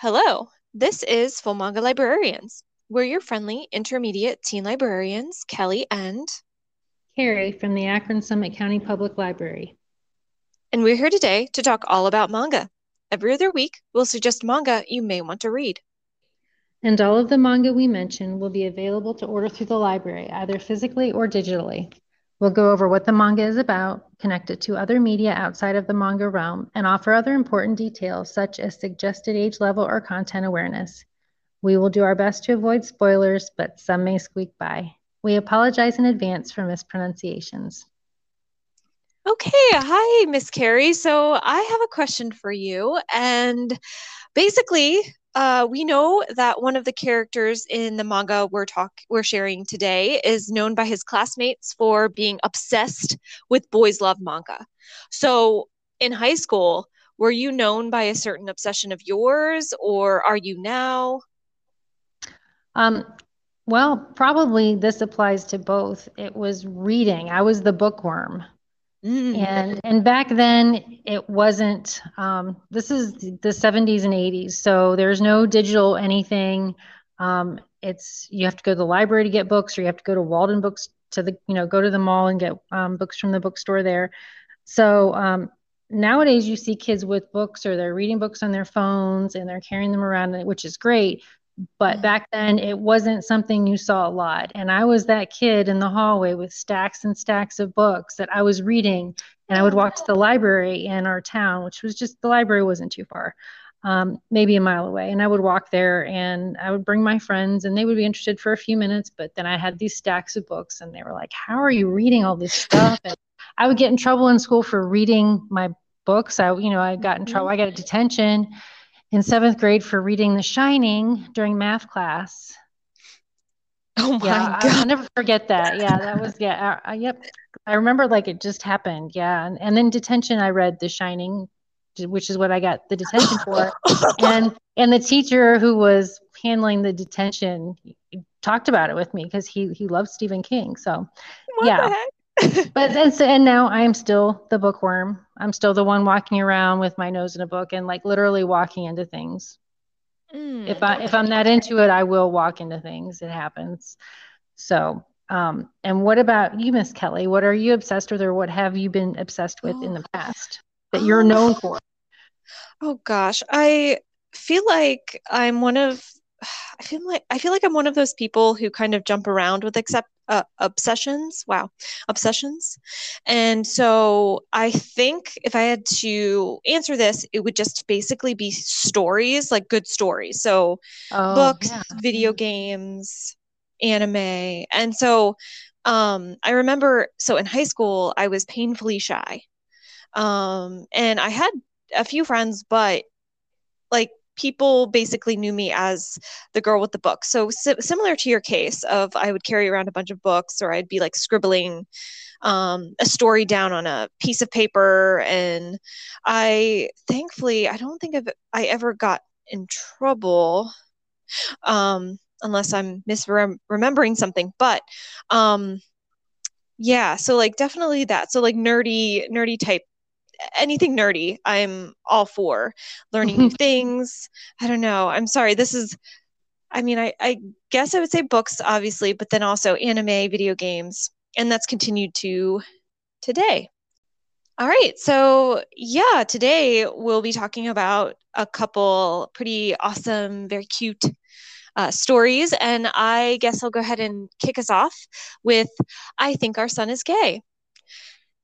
Hello, this is Full Manga Librarians. We're your friendly intermediate teen librarians, Kelly and Carrie from the Akron Summit County Public Library. And we're here today to talk all about manga. Every other week, we'll suggest manga you may want to read. And all of the manga we mention will be available to order through the library, either physically or digitally. We'll go over what the manga is about, connect it to other media outside of the manga realm, and offer other important details such as suggested age level or content awareness. We will do our best to avoid spoilers, but some may squeak by. We apologize in advance for mispronunciations. Okay, hi, Miss Carrie. So I have a question for you. And basically, uh, we know that one of the characters in the manga we're talk we're sharing today is known by his classmates for being obsessed with boys love manga. So in high school, were you known by a certain obsession of yours, or are you now? Um, well, probably this applies to both. It was reading. I was the bookworm. Mm. And and back then it wasn't. Um, this is the 70s and 80s, so there's no digital anything. Um, it's you have to go to the library to get books, or you have to go to Waldenbooks to the you know go to the mall and get um, books from the bookstore there. So um, nowadays you see kids with books or they're reading books on their phones and they're carrying them around, which is great but back then it wasn't something you saw a lot. And i was that kid in the hallway with stacks and stacks of books that i was reading and i would walk to the library in our town which was just the library wasn't too far um, maybe a mile away. And i would walk there and i would bring my friends and they would be interested for a few minutes but then i had these stacks of books and they were like how are you reading all this stuff? And i would get in trouble in school for reading my books. I you know i got in trouble i got a detention in seventh grade for reading The Shining during math class. Oh my yeah, god! I'll never forget that. Yeah, that was yeah. Uh, uh, yep, I remember like it just happened. Yeah, and, and then detention. I read The Shining, which is what I got the detention for. and and the teacher who was handling the detention talked about it with me because he he loves Stephen King. So what yeah, but then and now I'm still the bookworm. I'm still the one walking around with my nose in a book and like literally walking into things. Mm, if I if I'm that into it, I will walk into things. It happens. So, um, and what about you, Miss Kelly? What are you obsessed with, or what have you been obsessed with oh. in the oh. past that you're oh. known for? Oh gosh, I feel like I'm one of I feel like I feel like I'm one of those people who kind of jump around with accept uh, obsessions. Wow, obsessions. And so I think if I had to answer this, it would just basically be stories, like good stories. So oh, books, yeah. video games, anime. And so um, I remember, so in high school, I was painfully shy. Um, and I had a few friends, but like people basically knew me as the girl with the book. So si- similar to your case of I would carry around a bunch of books or I'd be like scribbling um, a story down on a piece of paper. And I thankfully, I don't think I've, I ever got in trouble um, unless I'm misremembering something. But um, yeah, so like definitely that. So like nerdy, nerdy type anything nerdy, I'm all for learning new things. I don't know. I'm sorry. This is, I mean, I, I guess I would say books, obviously, but then also anime, video games, and that's continued to today. All right. So, yeah, today we'll be talking about a couple pretty awesome, very cute uh, stories. And I guess I'll go ahead and kick us off with I Think Our Son is Gay.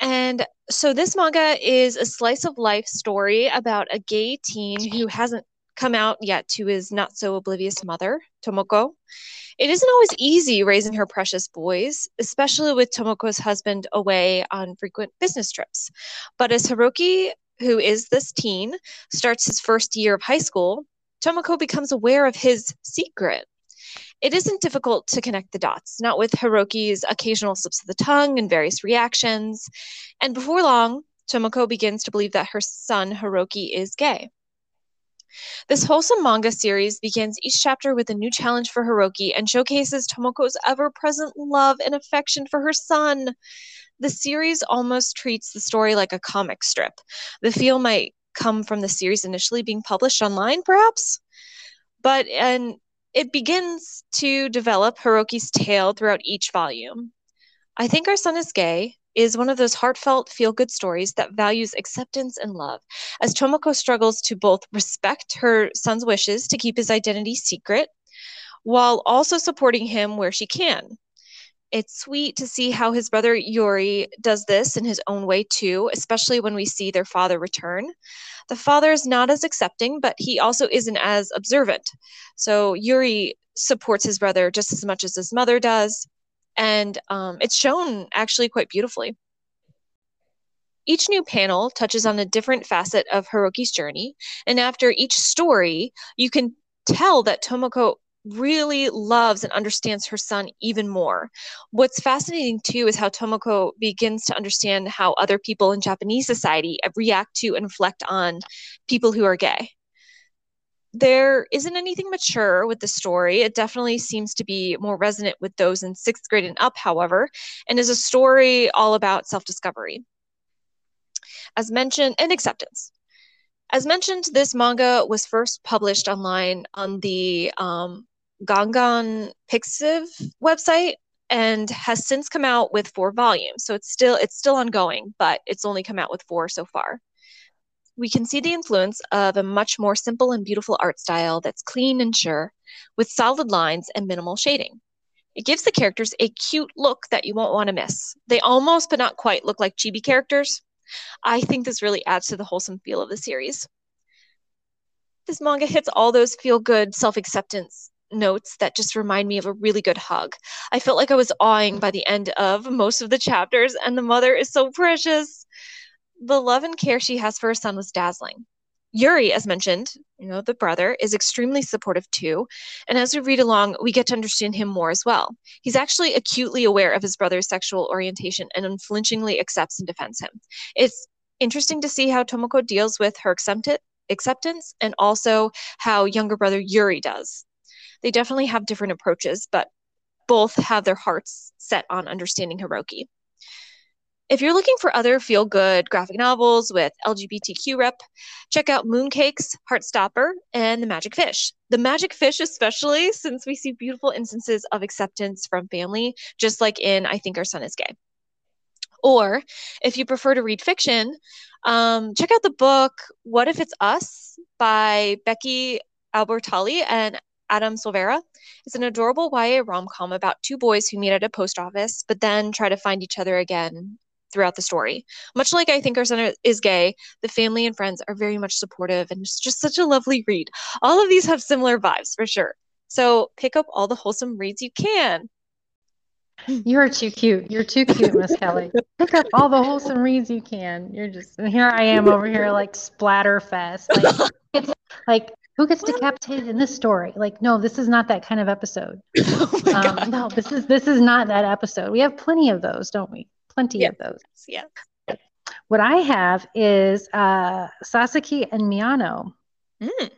And so this manga is a slice of life story about a gay teen who hasn't come out yet to his not so oblivious mother, Tomoko. It isn't always easy raising her precious boys, especially with Tomoko's husband away on frequent business trips. But as Hiroki, who is this teen, starts his first year of high school, Tomoko becomes aware of his secret it isn't difficult to connect the dots, not with Hiroki's occasional slips of the tongue and various reactions. And before long, Tomoko begins to believe that her son Hiroki is gay. This wholesome manga series begins each chapter with a new challenge for Hiroki and showcases Tomoko's ever present love and affection for her son. The series almost treats the story like a comic strip. The feel might come from the series initially being published online, perhaps. But and it begins to develop Hiroki's tale throughout each volume. I think our son is gay is one of those heartfelt, feel good stories that values acceptance and love, as Tomoko struggles to both respect her son's wishes to keep his identity secret while also supporting him where she can. It's sweet to see how his brother Yuri does this in his own way too, especially when we see their father return. The father is not as accepting, but he also isn't as observant. So Yuri supports his brother just as much as his mother does, and um, it's shown actually quite beautifully. Each new panel touches on a different facet of Hiroki's journey, and after each story, you can tell that Tomoko really loves and understands her son even more. What's fascinating too is how Tomoko begins to understand how other people in Japanese society react to and reflect on people who are gay. There isn't anything mature with the story. It definitely seems to be more resonant with those in sixth grade and up, however, and is a story all about self discovery. As mentioned, and acceptance. As mentioned, this manga was first published online on the um, Gangan Pixiv website and has since come out with four volumes. So it's still it's still ongoing, but it's only come out with four so far. We can see the influence of a much more simple and beautiful art style that's clean and sure, with solid lines and minimal shading. It gives the characters a cute look that you won't want to miss. They almost, but not quite, look like chibi characters. I think this really adds to the wholesome feel of the series. This manga hits all those feel good self acceptance notes that just remind me of a really good hug. I felt like I was awing by the end of most of the chapters, and the mother is so precious. The love and care she has for her son was dazzling. Yuri, as mentioned, you know, the brother, is extremely supportive too. And as we read along, we get to understand him more as well. He's actually acutely aware of his brother's sexual orientation and unflinchingly accepts and defends him. It's interesting to see how Tomoko deals with her acceptance and also how younger brother Yuri does they definitely have different approaches, but both have their hearts set on understanding Hiroki. If you're looking for other feel good graphic novels with LGBTQ rep, check out Mooncakes, Heartstopper, and The Magic Fish. The Magic Fish, especially since we see beautiful instances of acceptance from family, just like in I Think Our Son is Gay. Or if you prefer to read fiction, um, check out the book What If It's Us by Becky Albertalli and Adam Silvera. It's an adorable YA rom com about two boys who meet at a post office, but then try to find each other again throughout the story. Much like I think our son is gay, the family and friends are very much supportive, and it's just such a lovely read. All of these have similar vibes for sure. So pick up all the wholesome reads you can. You're too cute. You're too cute, Miss Kelly. Pick up all the wholesome reads you can. You're just and here I am over here like splatterfest. Like it's like who gets decapitated in this story? Like no this is not that kind of episode. Oh um, no this is this is not that episode. We have plenty of those don't we? Plenty of those. Yeah. What i have is uh, sasaki and miyano mm.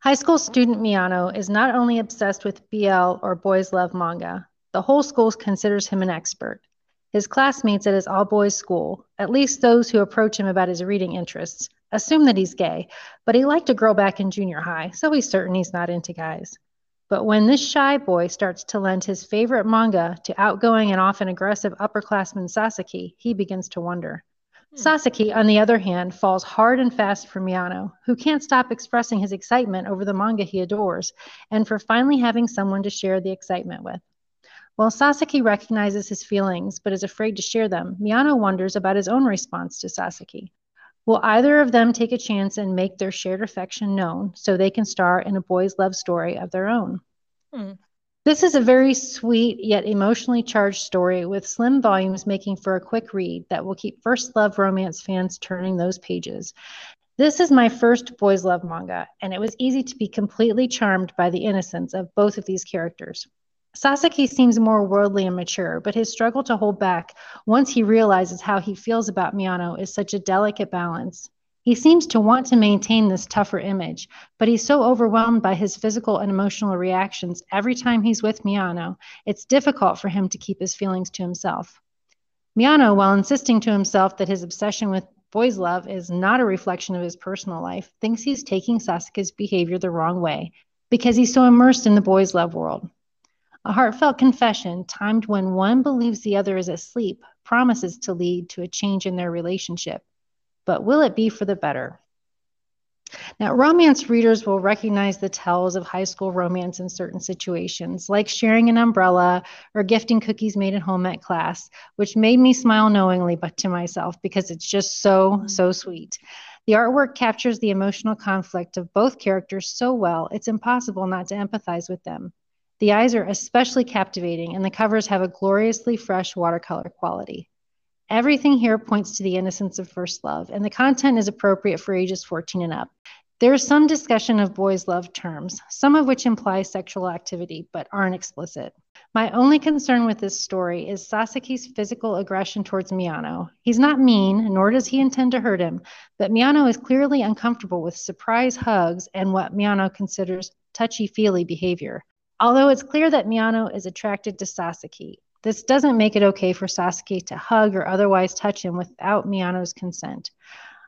high school student miyano is not only obsessed with bl or boys love manga the whole school considers him an expert his classmates at his all boys school, at least those who approach him about his reading interests, assume that he's gay, but he liked a girl back in junior high, so he's certain he's not into guys. But when this shy boy starts to lend his favorite manga to outgoing and often aggressive upperclassman Sasaki, he begins to wonder. Hmm. Sasaki, on the other hand, falls hard and fast for Miyano, who can't stop expressing his excitement over the manga he adores and for finally having someone to share the excitement with. While Sasaki recognizes his feelings but is afraid to share them, Miyano wonders about his own response to Sasaki. Will either of them take a chance and make their shared affection known so they can star in a boy's love story of their own? Hmm. This is a very sweet yet emotionally charged story with slim volumes making for a quick read that will keep first love romance fans turning those pages. This is my first boys love manga, and it was easy to be completely charmed by the innocence of both of these characters. Sasaki seems more worldly and mature, but his struggle to hold back once he realizes how he feels about Miyano is such a delicate balance. He seems to want to maintain this tougher image, but he's so overwhelmed by his physical and emotional reactions every time he's with Miyano, it's difficult for him to keep his feelings to himself. Miyano, while insisting to himself that his obsession with Boys Love is not a reflection of his personal life, thinks he's taking Sasaki's behavior the wrong way because he's so immersed in the Boys Love world. A heartfelt confession, timed when one believes the other is asleep, promises to lead to a change in their relationship. But will it be for the better? Now, romance readers will recognize the tells of high school romance in certain situations, like sharing an umbrella or gifting cookies made at home at class, which made me smile knowingly but to myself because it's just so, so mm-hmm. sweet. The artwork captures the emotional conflict of both characters so well, it's impossible not to empathize with them. The eyes are especially captivating, and the covers have a gloriously fresh watercolor quality. Everything here points to the innocence of first love, and the content is appropriate for ages 14 and up. There is some discussion of boys' love terms, some of which imply sexual activity but aren't explicit. My only concern with this story is Sasaki's physical aggression towards Miyano. He's not mean, nor does he intend to hurt him, but Miyano is clearly uncomfortable with surprise hugs and what Miyano considers touchy feely behavior. Although it's clear that Miyano is attracted to Sasaki, this doesn't make it okay for Sasaki to hug or otherwise touch him without Miyano's consent.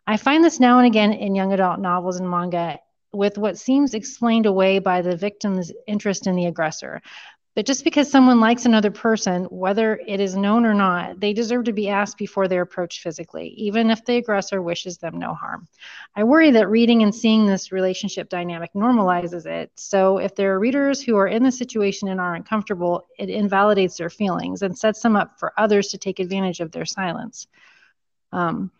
I find this now and again in young adult novels and manga with what seems explained away by the victim's interest in the aggressor. But just because someone likes another person, whether it is known or not, they deserve to be asked before they're approached physically, even if the aggressor wishes them no harm. I worry that reading and seeing this relationship dynamic normalizes it. So if there are readers who are in the situation and are uncomfortable, it invalidates their feelings and sets them up for others to take advantage of their silence. Um,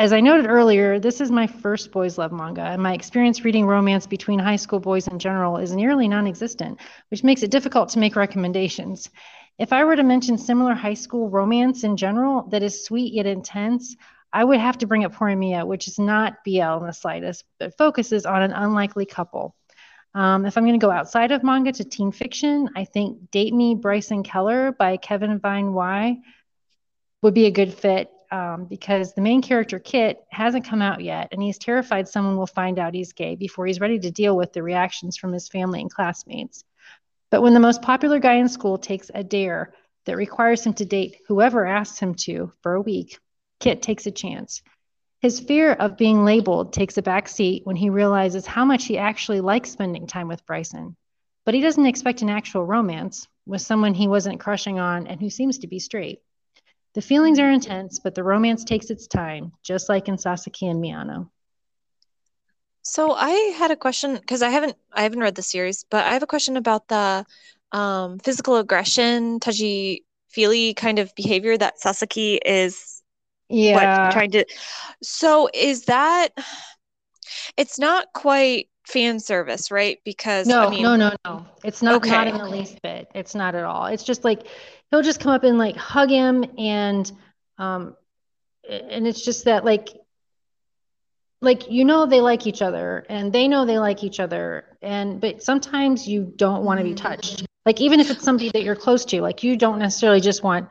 as I noted earlier, this is my first boys love manga, and my experience reading romance between high school boys in general is nearly non existent, which makes it difficult to make recommendations. If I were to mention similar high school romance in general that is sweet yet intense, I would have to bring up Horimiya, which is not BL in the slightest, but focuses on an unlikely couple. Um, if I'm going to go outside of manga to teen fiction, I think Date Me, Bryson Keller by Kevin van Whye would be a good fit um, because the main character, Kit, hasn't come out yet, and he's terrified someone will find out he's gay before he's ready to deal with the reactions from his family and classmates. But when the most popular guy in school takes a dare that requires him to date whoever asks him to for a week, Kit takes a chance. His fear of being labeled takes a back seat when he realizes how much he actually likes spending time with Bryson. But he doesn't expect an actual romance with someone he wasn't crushing on and who seems to be straight. The feelings are intense, but the romance takes its time, just like in Sasaki and Miyano. So I had a question because I haven't I haven't read the series, but I have a question about the um, physical aggression, touchy feely kind of behavior that Sasaki is yeah what, trying to so is that it's not quite fan service, right? Because no, I mean, no, no, no. It's not okay. not in the least bit. It's not at all. It's just like he'll just come up and like hug him and um and it's just that like like you know they like each other and they know they like each other and but sometimes you don't want to be touched. Like even if it's somebody that you're close to like you don't necessarily just want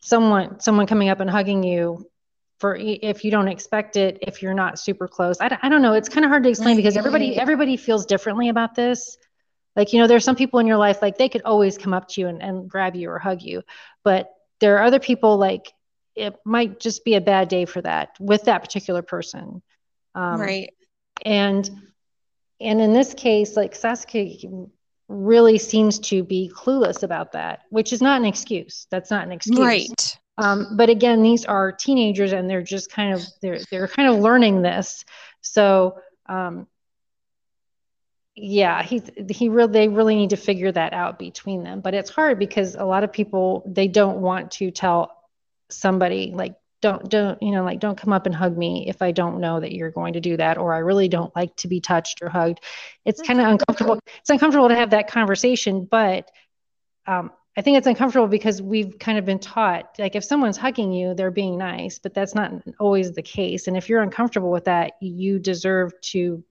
someone someone coming up and hugging you for if you don't expect it if you're not super close. I, I don't know. It's kind of hard to explain because everybody everybody feels differently about this like, you know, there's some people in your life, like they could always come up to you and, and grab you or hug you. But there are other people, like it might just be a bad day for that with that particular person. Um, right. And, and in this case, like Sasaki really seems to be clueless about that, which is not an excuse. That's not an excuse. Right. Um, but again, these are teenagers and they're just kind of, they're, they're kind of learning this. So, um, yeah he he really they really need to figure that out between them but it's hard because a lot of people they don't want to tell somebody like don't don't you know like don't come up and hug me if i don't know that you're going to do that or i really don't like to be touched or hugged. It's kind of uncomfortable it's uncomfortable to have that conversation but um, i think it's uncomfortable because we've kind of been taught like if someone's hugging you they're being nice but that's not always the case and if you're uncomfortable with that you deserve to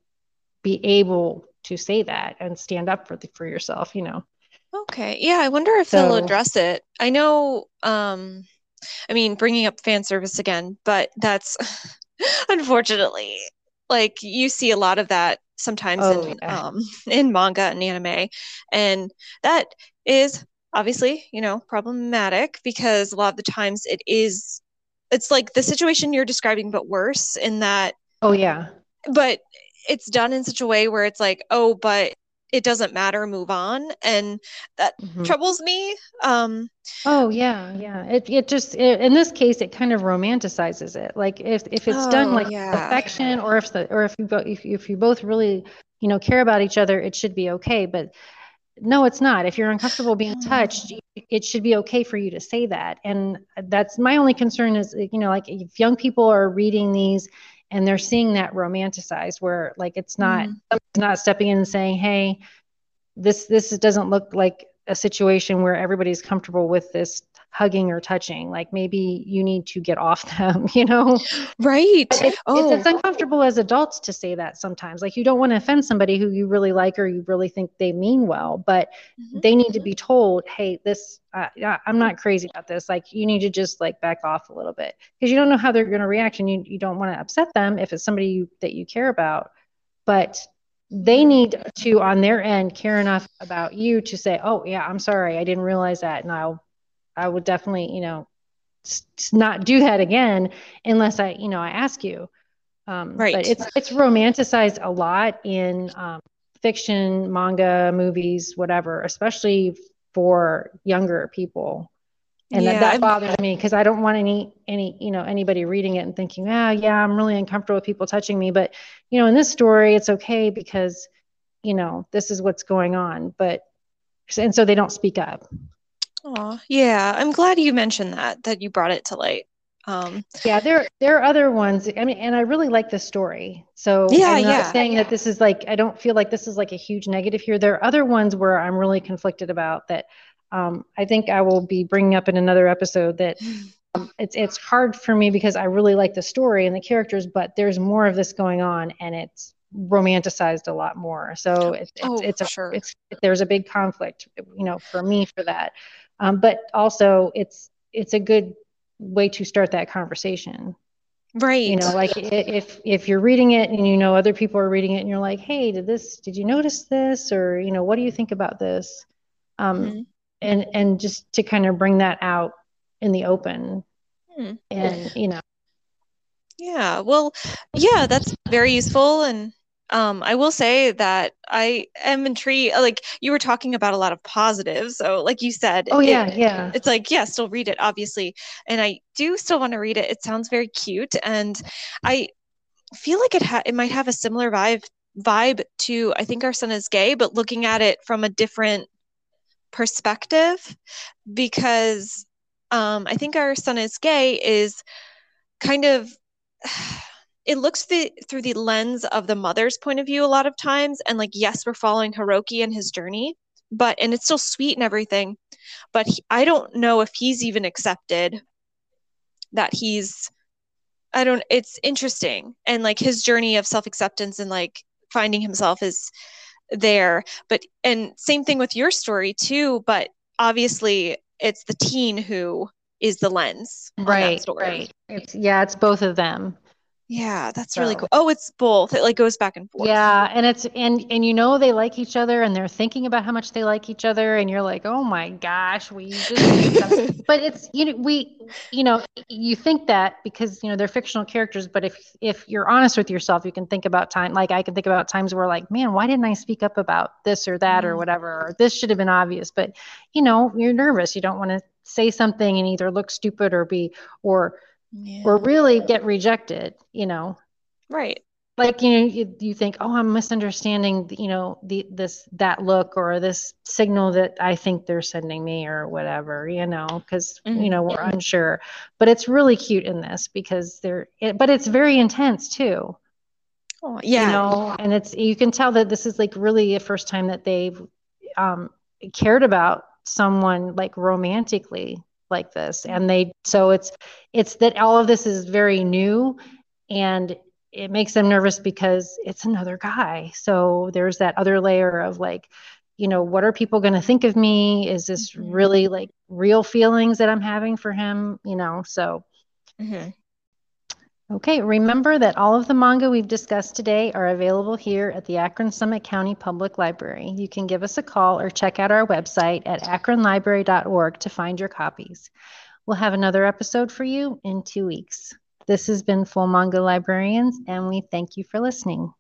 be able to say that and stand up for the, for yourself you know? Okay. Yeah i wonder if so, they'll address it. I know um i mean bringing up fan service again but that's unfortunately like you see a lot of that sometimes oh, in yeah. um in manga and anime. And that is obviously you know problematic because a lot of the times it is it's like the situation you're describing but worse in that oh yeah. but it's done in such a way where it's like oh but it doesn't matter move on. And that mm-hmm. troubles me um oh yeah yeah. It, it just it, in this case it kind of romanticizes it. Like if if it's oh, done like yeah. affection or if the or if you go if, if you both really you know care about each other it should be okay. But no it's not. If you're uncomfortable being touched it should be okay for you to say that. And that's my only concern is you know like if young people are reading these and they're seeing that romanticized where like it's not mm. not stepping in and saying hey this this doesn't look like a situation where everybody's comfortable with this hugging or touching like maybe you need to get off them you know right it, oh. it's, it's, uncomfortable as adults to say that sometimes like you don't want to offend somebody who you really like or you really think they mean well but mm-hmm. they need to be told hey this uh, i'm not crazy about this like you need to just like back off a little bit because you don't know how they're going to react and you, you don't want to upset them if it's somebody you, that you care about but they need to on their end care enough about you to say oh yeah i'm sorry i didn't realize that and i'll I would definitely, you know, not do that again unless I, you know, I ask you. Um, right. But it's it's romanticized a lot in um, fiction, manga, movies, whatever, especially for younger people. And yeah, that, that bothers me because I don't want any any you know anybody reading it and thinking, ah, yeah, I'm really uncomfortable with people touching me. But you know, in this story, it's okay because you know this is what's going on. But and so they don't speak up. Oh, yeah. I'm glad you mentioned that, that you brought it to light. Um, yeah, there there are other ones. I mean, and I really like the story. So yeah, I'm not yeah. saying that this is like I don't feel like this is like a huge negative here. There are other ones where I'm really conflicted about that. Um, I think I will be bringing up in another episode that um, it's it's hard for me because I really like the story and the characters, but there's more of this going on, and it's romanticized a lot more. So it's it's, oh, it's a sure. it's there's a big conflict, you know, for me for that. Um, but also, it's it's a good way to start that conversation. Right. You know, like if if you're reading it and you know other people are reading it and you're like, hey, did this? Did you notice this? Or you know, what do you think about this? Um, mm-hmm. And and just to kind of bring that out in the open, mm-hmm. and you know. Yeah. Well, yeah, that's very useful and um, I will say that I am intrigued. Like you were talking about a lot of positives. So, like you said, oh yeah, it, yeah, it's like yeah, still read it, obviously, and I do still want to read it. It sounds very cute, and I feel like it ha- it might have a similar vibe vibe to I think our son is gay, but looking at it from a different perspective, because um, I think our son is gay is kind of it looks the, through the lens of the mother's point of view a lot of times and like yes we're following hiroki and his journey but and it's still sweet and everything but he, i don't know if he's even accepted that he's i don't it's interesting and like his journey of self-acceptance and like finding himself is there but and same thing with your story too but obviously it's the teen who is the lens right right. It's yeah it's both of them yeah, that's so. really cool. Oh, it's both. It like goes back and forth. Yeah, and it's and and you know they like each other and they're thinking about how much they like each other and you're like, "Oh my gosh, we just But it's you know we you know you think that because you know they're fictional characters, but if if you're honest with yourself, you can think about time like I can think about times where like, "Man, why didn't I speak up about this or that mm. or whatever? Or this should have been obvious." But you know, you're nervous. You don't want to say something and either look stupid or be or yeah. or really get rejected, you know. Right. Like you know, you, you think, oh, I'm misunderstanding, you know, the this that look or this signal that I think they're sending me or whatever, you know, because mm-hmm. you know we're unsure. But it's really cute in this because they're, it, but it's very intense too. Oh, yeah. You know, and it's you can tell that this is like really the first time that they've um, cared about someone like romantically like this and they so it's it's that all of this is very new and it makes them nervous because it's another guy so there's that other layer of like you know what are people going to think of me is this mm-hmm. really like real feelings that i'm having for him you know so mm-hmm. Okay, remember that all of the manga we've discussed today are available here at the Akron Summit County Public Library. You can give us a call or check out our website at akronlibrary.org to find your copies. We'll have another episode for you in two weeks. This has been Full Manga Librarians, and we thank you for listening.